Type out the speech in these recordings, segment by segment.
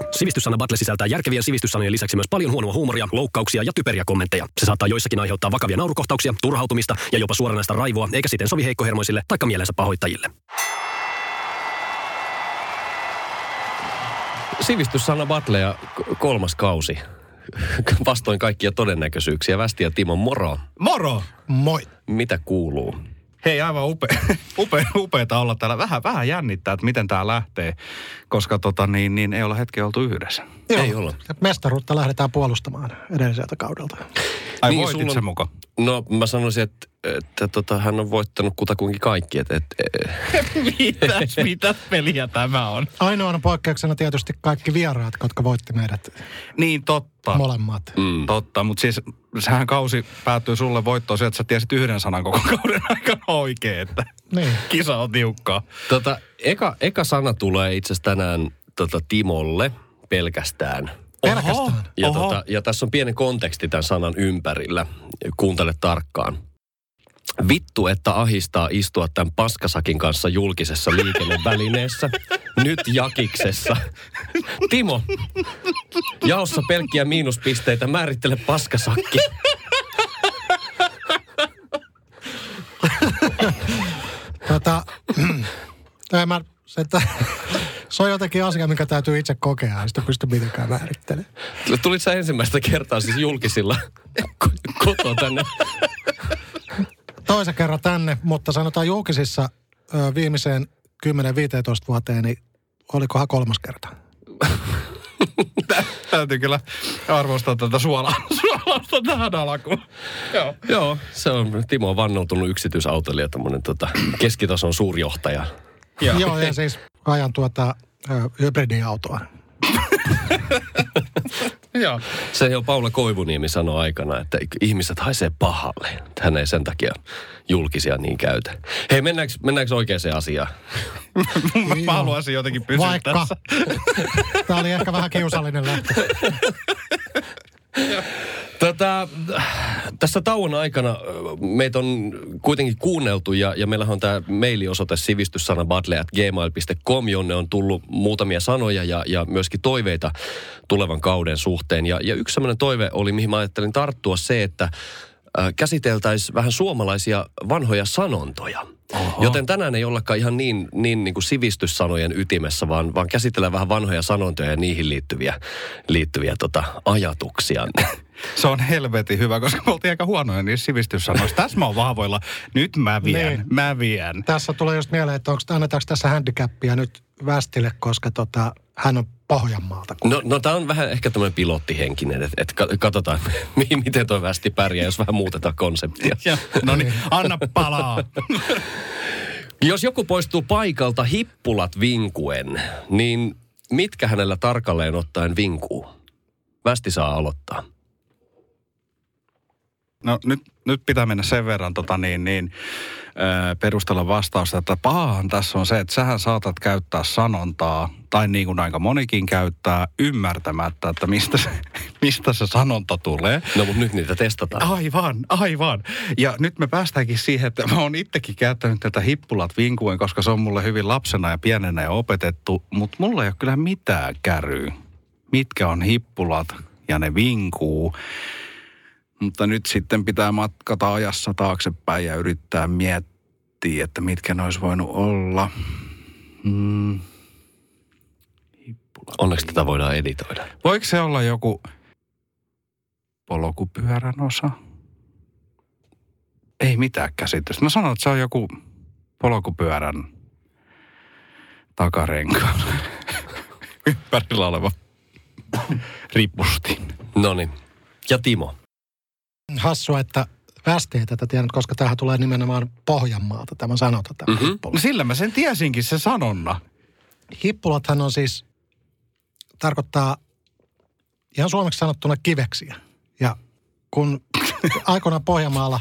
Varoitus. Sivistyssana Battle sisältää järkevien sivistyssanojen lisäksi myös paljon huonoa huumoria, loukkauksia ja typeriä kommentteja. Se saattaa joissakin aiheuttaa vakavia naurukohtauksia, turhautumista ja jopa suoranaista raivoa, eikä siten sovi heikkohermoisille tai mielensä pahoittajille. Sivistyssana Battle kolmas kausi. Vastoin kaikkia todennäköisyyksiä. Västi ja Timo, moro. Moro! Moi. Mitä kuuluu? Hei, aivan upea, upea, upeata olla täällä. Vähän, vähän jännittää, että miten tämä lähtee, koska tota, niin, niin, ei olla hetken oltu yhdessä. Joo. Ei olla. Mestaruutta lähdetään puolustamaan edelliseltä kaudelta. Ai Niin, niin, voitit sulla se mukaan? No mä sanoisin, että, että tota, hän on voittanut kutakuinkin kaikki. Että, että, Mitäs, mitä peliä tämä on? Ainoana poikkeuksena tietysti kaikki vieraat, jotka voitti meidät Niin totta. molemmat. mm. Totta, mutta siis sehän kausi päättyy sulle voittoon se, että sä tiesit yhden sanan koko kauden aikana oikein, että Niin. kisa on tiukkaa. tota, eka, eka sana tulee itse asiassa tänään tota, Timolle pelkästään. Pelkästään. Ja, Oho. tota, ja tässä on pieni konteksti tämän sanan ympärillä. Kuuntele tarkkaan. Vittu, että ahistaa istua tämän paskasakin kanssa julkisessa liikennevälineessä. Nyt jakiksessa. Timo, jaossa pelkkiä miinuspisteitä, määrittele paskasakki. Tota, en mä, se, että, se on jotenkin asia, mikä täytyy itse kokea, ei sitä pysty mitenkään määrittelemään. Tulit sä ensimmäistä kertaa siis julkisilla ko- kotoa tänne? Toisen kerran tänne, mutta sanotaan julkisissa ö, viimeiseen 10-15 vuoteen, niin olikohan kolmas kerta. Täytyy kyllä arvostaa tätä suolaa, suolausta tähän alkuun. Joo. Joo, se on, Timo on vannoutunut yksityisautoilija, tämmöinen tota, keskitason suurjohtaja. Joo. Joo, ja siis ajan tuota ö, hybridiautoa. Joo. Se jo Paula Koivuniemi sanoi aikana, että ihmiset haisee pahalle. Hän ei sen takia julkisia niin käytä. Hei, mennäänkö, mennäänkö oikeaan asiaan? Mä haluaisin jotenkin pysyä Vaikka. tässä. Tämä oli ehkä vähän kiusallinen lähtö. Tätä, tässä tauon aikana meitä on kuitenkin kuunneltu ja, ja meillähän on tämä mailiosoite sivistyssanabattle.gmail.com, jonne on tullut muutamia sanoja ja, ja myöskin toiveita tulevan kauden suhteen. Ja, ja yksi sellainen toive oli, mihin mä ajattelin tarttua se, että äh, käsiteltäisiin vähän suomalaisia vanhoja sanontoja. Oho. Joten tänään ei ollakaan ihan niin, niin, niin kuin sivistyssanojen ytimessä, vaan, vaan käsitellään vähän vanhoja sanontoja ja niihin liittyviä, liittyviä tota, ajatuksia. Se on helvetin hyvä, koska me oltiin aika huonoja niissä sivistyssanoissa. Tässä mä oon vahvoilla. Nyt mä vien, Niin. mä vien. Tässä tulee just mieleen, että onko, annetaanko tässä handicappia nyt Västille, koska tota, hän on Pohjanmaalta. No, no tämä on vähän ehkä tämmöinen pilottihenkinen, että et ka- katsotaan, mi- miten toi västi pärjää, jos vähän muutetaan konseptia. Ja, no niin, anna palaa. Jos joku poistuu paikalta hippulat vinkuen, niin mitkä hänellä tarkalleen ottaen vinkuu? Västi saa aloittaa. No nyt, nyt pitää mennä sen verran tota niin, niin, perustella vastausta, että pahahan tässä on se, että sähän saatat käyttää sanontaa, tai niin kuin aika monikin käyttää, ymmärtämättä, että mistä se, mistä se sanonta tulee. No mutta nyt niitä testataan. Aivan, aivan. Ja nyt me päästäänkin siihen, että mä oon itsekin käyttänyt tätä hippulat vinkuen, koska se on mulle hyvin lapsena ja pienenä jo opetettu, mutta mulla ei ole kyllä mitään käryä. Mitkä on hippulat ja ne vinkuu. Mutta nyt sitten pitää matkata ajassa taaksepäin ja yrittää miettiä, että mitkä ne olisi voinut olla. Mm. Hippulat. Onneksi tätä voidaan editoida. Voiko se olla joku polkupyörän osa? Ei mitään käsitystä. Mä sanon, että se on joku polkupyörän takarenkaan ympärillä oleva ripustin. No niin. Ja Timo. Hassua, että Västi ei tätä tiennyt, koska tähän tulee nimenomaan Pohjanmaalta tämä sanota. Tämä Mhm. hippula. No sillä mä sen tiesinkin se sanonna. Hippulathan on siis, tarkoittaa ihan suomeksi sanottuna kiveksiä. Ja kun aikoinaan Pohjanmaalla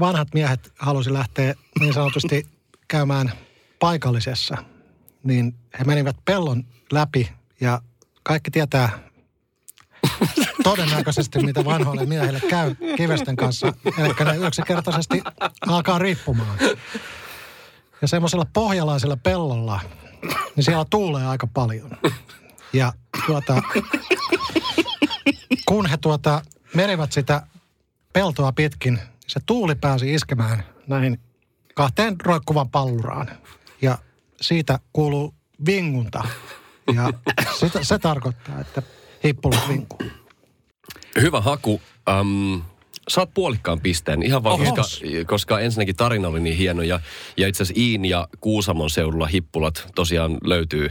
vanhat miehet halusi lähteä niin sanotusti käymään paikallisessa, niin he menivät pellon läpi ja kaikki tietää todennäköisesti, mitä vanhoille miehille käy kivesten kanssa. Eli ne yksinkertaisesti alkaa riippumaan. Ja semmoisella pohjalaisella pellolla, niin siellä tuulee aika paljon. Ja tuota, kun he tuota, menivät sitä peltoa pitkin, se tuuli pääsi iskemään näihin kahteen roikkuvan palluraan. Ja siitä kuuluu vingunta. Ja sitä, se tarkoittaa, että hippulat vinkuu. Hyvä haku. Um, saat puolikkaan pisteen ihan vaan, koska, koska ensinnäkin tarina oli niin hieno ja, ja itse asiassa Iin ja Kuusamon seudulla hippulat tosiaan löytyy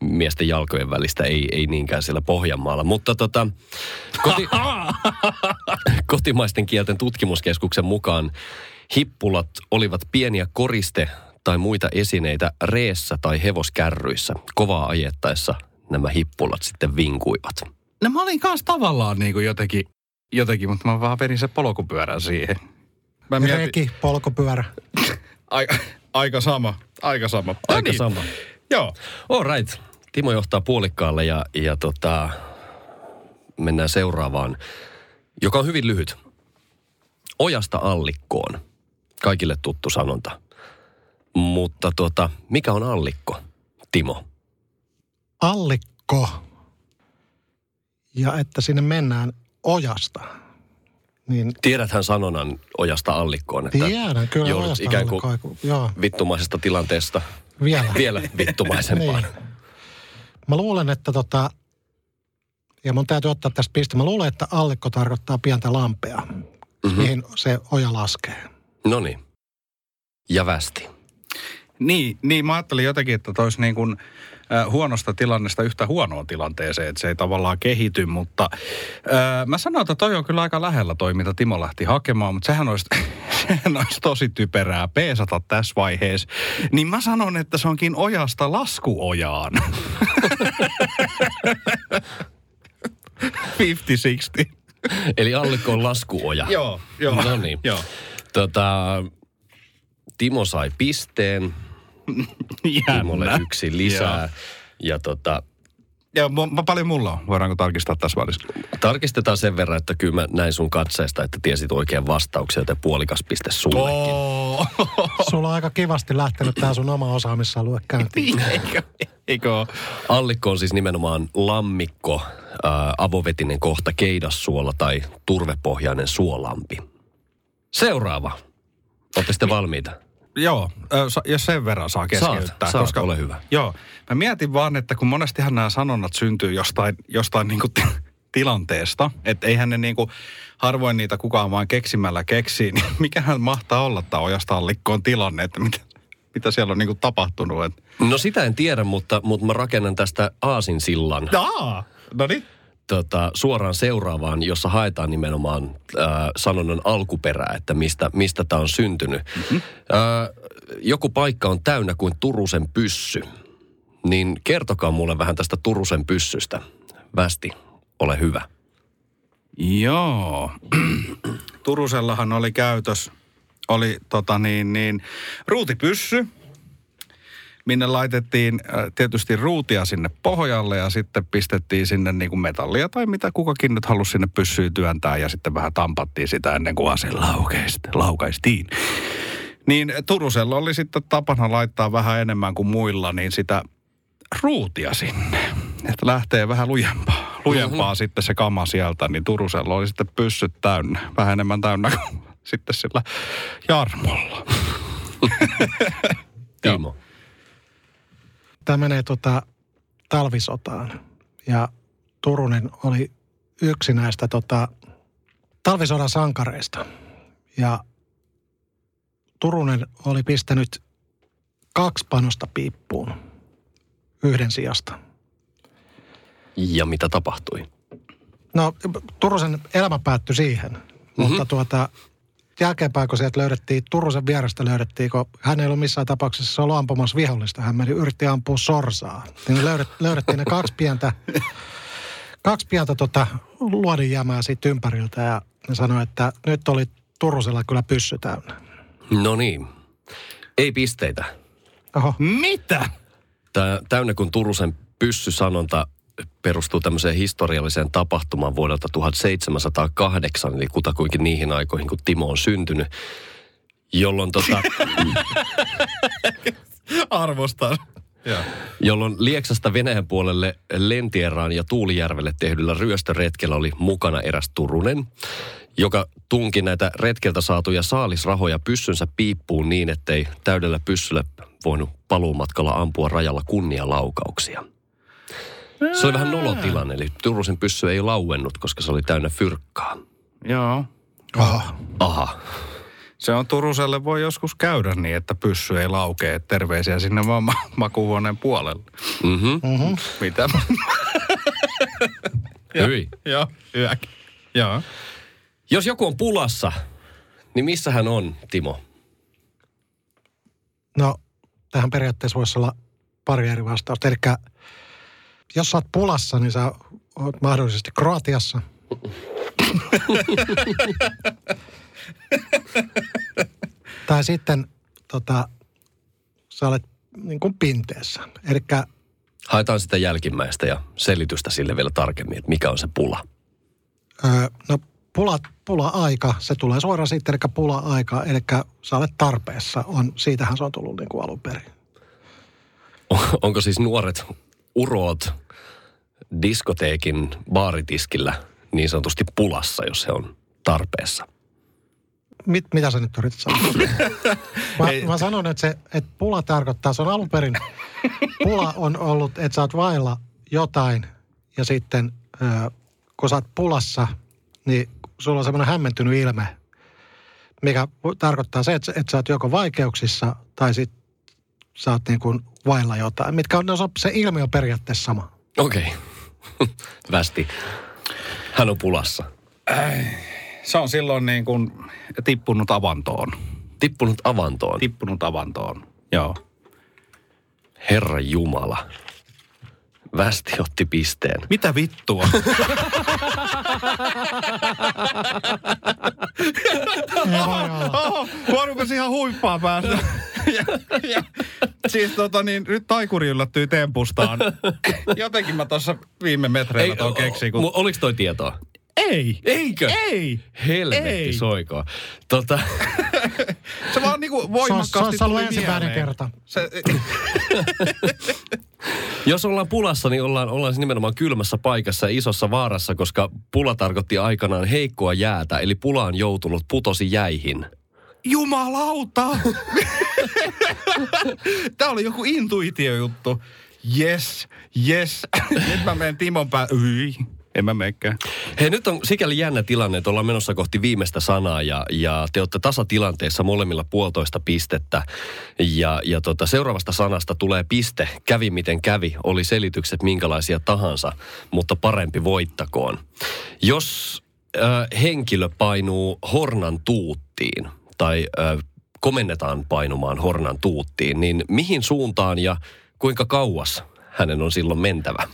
miesten jalkojen välistä, ei, ei niinkään siellä Pohjanmaalla. Mutta tota, koti, kotimaisten kielten tutkimuskeskuksen mukaan hippulat olivat pieniä koriste tai muita esineitä reessä tai hevoskärryissä. Kovaa ajettaessa nämä hippulat sitten vinkuivat. No mä olin kanssa tavallaan niin kuin jotenkin, jotenkin, mutta mä vaan vedin se polkupyörän siihen. Mä mietin, Reki, polkupyörä. aika, aika sama, aika sama. No Aika niin. sama. Joo. All right. Timo johtaa puolikkaalle ja, ja tota, mennään seuraavaan, joka on hyvin lyhyt. Ojasta allikkoon. Kaikille tuttu sanonta. Mutta tota, mikä on allikko, Timo? Allikko. Ja että sinne mennään ojasta. Niin Tiedäthän sanonnan ojasta allikkoon, että tiedän kyllä joudut ikään kuin. Joo, vittumaisesta tilanteesta vielä. vielä vittumaisempaan. Niin. Mä luulen, että tota, ja mun täytyy ottaa tästä piste. Mä luulen, että allikko tarkoittaa pientä lampea, mm-hmm. mihin se oja laskee. No niin. Ja västi. Niin, niin, mä ajattelin jotenkin, että toisi niin kuin, huonosta tilannesta yhtä huonoa tilanteeseen, että se ei tavallaan kehity, mutta äh, mä sanoin, että toi on kyllä aika lähellä toi, mitä Timo lähti hakemaan, mutta sehän olisi, sehän olisi tosi typerää peesata tässä vaiheessa. Niin mä sanon, että se onkin ojasta laskuojaan. 50-60. Eli allikko on laskuoja. Joo, joo. No niin. Joo. Tota, Timo sai pisteen. Timolle Jännä. yksi lisää. Ja tota, Ja mo- paljon mulla on? Voidaanko tarkistaa tässä välissä? tarkistetaan sen verran, että kyllä mä näin sun katseesta, että tiesit oikein vastauksia, joten puolikas piste sullekin. Oh. Sulla on aika kivasti lähtenyt tää sun oma osaamisalue käyntiin. Eikö? Eikö? Allikko on siis nimenomaan lammikko, ää, avovetinen kohta keidassuola tai turvepohjainen suolampi. Seuraava. Olette sitten valmiita? Joo, jos sen verran saa keskeyttää. Saat, saat, ole hyvä. Joo, mä mietin vaan, että kun monestihan nämä sanonnat syntyy jostain, jostain niinku ti- tilanteesta, että eihän ne niinku, harvoin niitä kukaan vaan keksimällä keksii, niin mikähän mahtaa olla tämä ojasta allikkoon tilanne, että mitä, mitä siellä on niinku tapahtunut. Et... No sitä en tiedä, mutta, mutta mä rakennan tästä aasinsillan Aa, no niin. Tota, suoraan seuraavaan, jossa haetaan nimenomaan ää, sanonnan alkuperää, että mistä, mistä tämä on syntynyt. Mm-hmm. Ää, joku paikka on täynnä kuin Turusen pyssy. Niin kertokaa mulle vähän tästä Turusen pyssystä. Västi, ole hyvä. Joo. Turusellahan oli käytös, oli tota niin, niin, ruutipyssy, minne laitettiin äh, tietysti ruutia sinne pohjalle ja sitten pistettiin sinne niin kuin metallia tai mitä kukakin nyt halusi sinne pyssyyn työntää ja sitten vähän tampattiin sitä ennen kuin ase laukaistiin. Niin Turusella oli sitten tapana laittaa vähän enemmän kuin muilla niin sitä ruutia sinne. Että lähtee vähän lujempaa, lujempaa mm-hmm. sitten se kama sieltä, niin Turusella oli sitten pyssyt täynnä, vähän enemmän täynnä kuin sitten sillä Jarmolla. Timo. Tämä menee tota talvisotaan. Ja Turunen oli yksi näistä tota, talvisodan sankareista. Ja Turunen oli pistänyt kaksi panosta piippuun yhden sijasta. Ja mitä tapahtui? No Turusen elämä päättyi siihen, mm-hmm. mutta tuota, jälkeenpäin kun sieltä löydettiin, Turusen vierestä löydettiin, kun hän ei ollut missään tapauksessa ollut ampumassa vihollista, hän meni, yritti ampua sorsaa. Niin löydet, löydettiin ne kaksi pientä, kaksi pientä tota, luodinjämää siitä ympäriltä ja ne sanoi, että nyt oli Turusella kyllä pyssy täynnä. No niin. Ei pisteitä. Oho. Mitä? Tää, täynnä kun Turusen pyssysanonta perustuu tämmöiseen historialliseen tapahtumaan vuodelta 1708, eli kutakuinkin niihin aikoihin, kun Timo on syntynyt, jolloin, tota, Arvostan. Joo. jolloin Lieksasta Venäjän puolelle Lentieraan ja Tuulijärvelle tehdyllä ryöstöretkellä oli mukana eräs Turunen, joka tunki näitä retkeltä saatuja saalisrahoja pyssynsä piippuun niin, ettei täydellä pyssyllä voinut paluumatkalla ampua rajalla kunnialaukauksia. Se oli vähän nolotilanne, eli Turusen pyssy ei lauennut, koska se oli täynnä fyrkkaa. Joo. Oho. Aha. Se on Turuselle voi joskus käydä niin, että pyssy ei laukee. Terveisiä sinne vaan ma- makuuhuoneen puolelle. Mhm. Mm-hmm. Mitä? Hyi. Joo, yökin. Joo. Jos joku on pulassa, niin missä hän on, Timo? No, tähän periaatteessa voisi olla pari eri vastausta. Eli jos sä oot pulassa, niin sä oot mahdollisesti Kroatiassa. tai sitten tota, sä olet niin kuin pinteessä. Eli Haetaan sitä jälkimmäistä ja selitystä sille vielä tarkemmin, että mikä on se pula. öö, no pula, pula-aika, se tulee suoraan siitä, eli pula-aika, eli sä olet tarpeessa. On, siitähän se on tullut niin kuin alun perin. Onko siis nuoret uroot diskoteekin baaritiskillä niin sanotusti pulassa, jos he on tarpeessa? Mit, mitä sä nyt yrität sanoa? mä, mä sanon, että, se, että pula tarkoittaa, se on alun perin, pula on ollut, että sä oot vailla jotain ja sitten kun sä oot pulassa, niin sulla on semmoinen hämmentynyt ilme, mikä tarkoittaa se, että, että sä oot joko vaikeuksissa tai sitten sä oot niin kuin vailla jotain. Mitkä on, se on- se ilmiö on periaatteessa sama. Okei. Okay. Västi. Hän on pulassa. Se on silloin niin kuin tippunut avantoon. Tippunut avantoon. Tippunut avantoon. Joo. Herra Jumala. Västi otti pisteen. Mitä vittua? Oho, mä rupesin ihan huippaa päästä. ja, ja, siis tota niin, nyt taikuri yllättyi tempustaan. Jotenkin mä tuossa viime metreillä tuon keksin, kun... Oliko toi tietoa? Ei! Eikö? Ei! Helvetti Ei. soikoon. Tota, Se vaan niinku Se voimakkaasti se olisi ollut tuli ensimmäinen kerta. Se, jos ollaan pulassa, niin ollaan, ollaan siis nimenomaan kylmässä paikassa ja isossa vaarassa, koska pula tarkoitti aikanaan heikkoa jäätä, eli pula on joutunut putosi jäihin. Jumalauta! Tää oli joku intuitiojuttu. Yes, yes. Nyt mä menen Timon pää... En mä menekään. Hei, nyt on sikäli jännä tilanne, että ollaan menossa kohti viimeistä sanaa ja, ja te olette tasatilanteessa molemmilla puolitoista pistettä. Ja, ja tota, seuraavasta sanasta tulee piste, kävi miten kävi, oli selitykset minkälaisia tahansa, mutta parempi voittakoon. Jos äh, henkilö painuu hornan tuuttiin tai äh, komennetaan painumaan hornan tuuttiin, niin mihin suuntaan ja kuinka kauas hänen on silloin mentävä?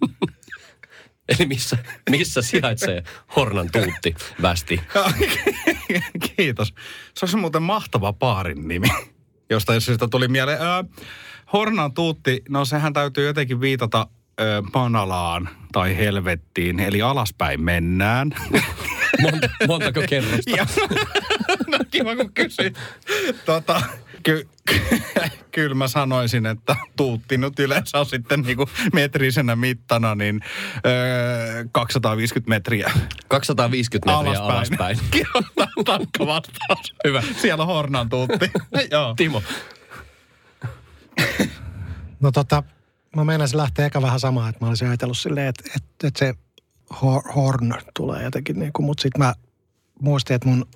Eli missä, missä sijaitsee Hornan tuutti västi? Kiitos. Se olisi muuten mahtava paarin nimi, josta jos sitä tuli mieleen. Öö, Hornan tuutti, no sehän täytyy jotenkin viitata öö, Manalaan tai helvettiin, eli alaspäin mennään. Monta, montako kerrosta? Ja, no kiva kun kysyit. Tota, ky, kyllä mä sanoisin, että tuutti nyt yleensä on sitten niinku metrisenä mittana, niin öö, 250 metriä 250 metriä alaspäin. Kyllä, Tarkka vastaus. Hyvä. Siellä on Hornan tuutti. Joo. Timo. No tota, mä meinasin lähteä eka vähän samaa, että mä olisin ajatellut silleen, että, että, että se hor- horn tulee jotenkin niin kuin, mutta sitten mä muistin, että mun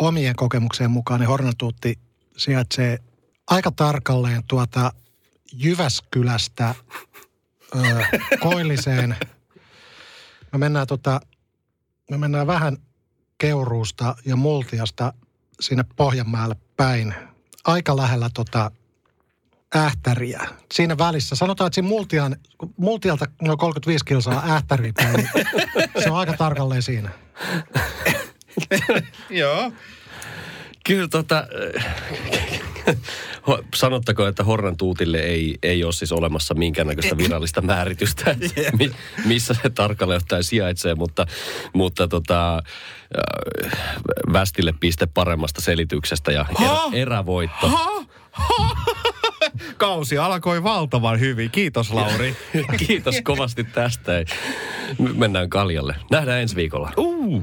omien kokemuksien mukaan niin hornatuutti sijaitsee aika tarkalleen tuota Jyväskylästä ö, Koilliseen. Me mennään, tota, me mennään vähän Keuruusta ja Multiasta sinne Pohjanmaalle päin. Aika lähellä tota ähtäriä. Siinä välissä. Sanotaan, että siinä multian, multialta noin 35 kilsaa ähtäriä päin, niin se on aika tarkalleen siinä. Joo. Kyllä tota, ho- sanottakoon, että Horran tuutille ei, ei ole siis olemassa minkäännäköistä virallista määritystä, mi, missä se tarkalleen ottaen sijaitsee, mutta, mutta tota, äh, Västille piste paremmasta selityksestä ja erä, erävoitto. Kausi alkoi valtavan hyvin. Kiitos Lauri. Kiitos kovasti tästä. Mennään kaljalle. Nähdään ensi viikolla. Uh.